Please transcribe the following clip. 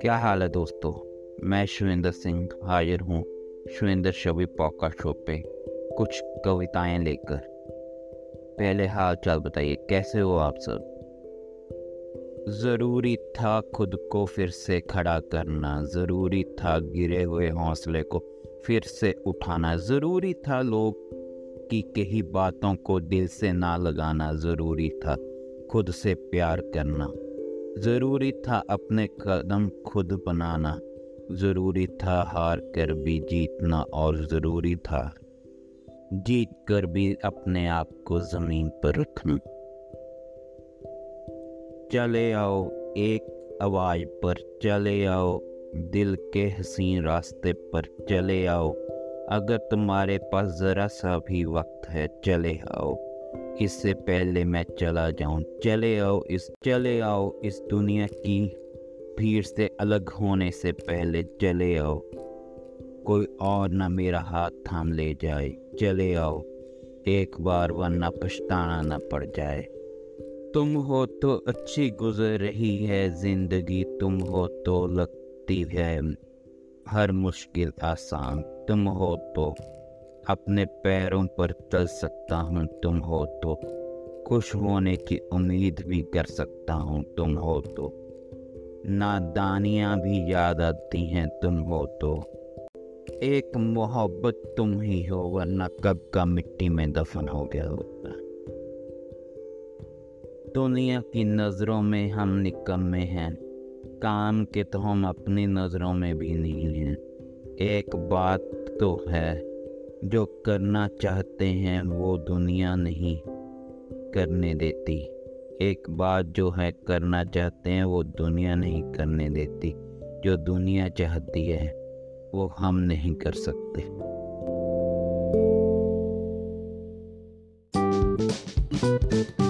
क्या हाल है दोस्तों? मैं शुविंदर सिंह हाजिर हूँ शुविंदर शबी पॉका शो पे कुछ कविताएँ लेकर। पहले हाल चाल बताइए, कैसे हो आप सब? ज़रूरी था खुद को फिर से खड़ा करना, ज़रूरी था गिरे हुए हौसले को फिर से उठाना, ज़रूरी था लोग की कही बातों को दिल से ना लगाना, ज़रूरी था खुद से प्यार करना। ज़रूरी था अपने कदम खुद बनाना। ज़रूरी था हार कर भी जीतना और ज़रूरी था जीत कर भी अपने आप को ज़मीन पर रखना। चले आओ, एक आवाज़ पर चले आओ, दिल के हसीन रास्ते पर चले आओ। अगर तुम्हारे पास ज़रा सा भी वक्त है, चले आओ। इससे पहले मैं चला जाऊँ। चले आओ इस, चले आओ इस दुनिया की भीड़ से अलग होने से पहले चले आओ। कोई और ना मेरा हाथ थाम ले जाए। चले आओ। एक बार वरना पछताना न पड़ जाए। तुम हो तो अच्छी गुजर रही है। ज़िंदगी तुम हो तो लगती है। हर मुश्किल आसान। तुम हो तो अपने पैरों पर चल सकता हूँ, तुम हो तो। खुश होने की उम्मीद भी कर सकता हूँ, तुम हो तो। नादानियाँ भी याद आती हैं, तुम हो तो। एक मोहब्बत तुम ही हो, वरना कब का मिट्टी में दफन हो गया होता। दुनिया की नज़रों में हम निकम्मे हैं, काम के तो हम अपनी नज़रों में भी नहीं हैं। एक बात तो है जो करना चाहते हैं वो दुनिया नहीं करने देती। एक बात जो है करना चाहते हैं वो दुनिया नहीं करने देती। जो दुनिया चाहती है वो हम नहीं कर सकते। thank you